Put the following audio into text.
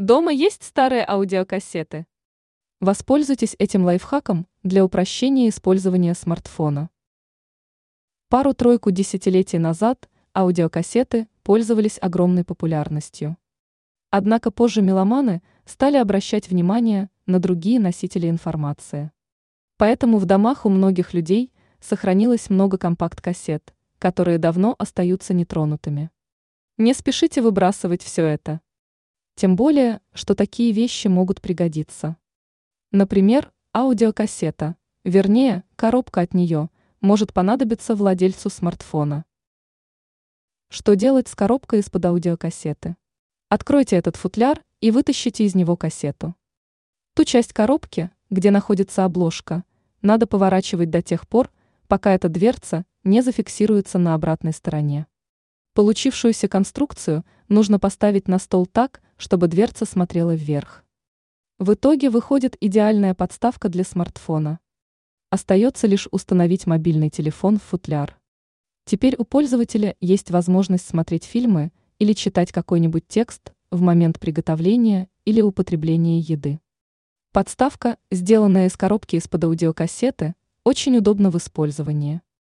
Дома есть старые аудиокассеты? Воспользуйтесь этим лайфхаком для упрощения использования смартфона. Пару-тройку десятилетий назад аудиокассеты пользовались огромной популярностью. Однако позже меломаны стали обращать внимание на другие носители информации. Поэтому в домах у многих людей сохранилось много компакт-кассет, которые давно остаются нетронутыми. Не спешите выбрасывать все это. Тем более, что такие вещи могут пригодиться. Например, аудиокассета, вернее, коробка от нее, может понадобиться владельцу смартфона. Что делать с коробкой из-под аудиокассеты? Откройте этот футляр и вытащите из него кассету. Ту часть коробки, где находится обложка, надо поворачивать до тех пор, пока эта дверца не зафиксируется на обратной стороне. Получившуюся конструкцию нужно поставить на стол так, чтобы дверца смотрела вверх. В итоге выходит идеальная подставка для смартфона. Остается лишь установить мобильный телефон в футляр. Теперь у пользователя есть возможность смотреть фильмы или читать какой-нибудь текст в момент приготовления или употребления еды. Подставка, сделанная из коробки из-под аудиокассеты, очень удобна в использовании.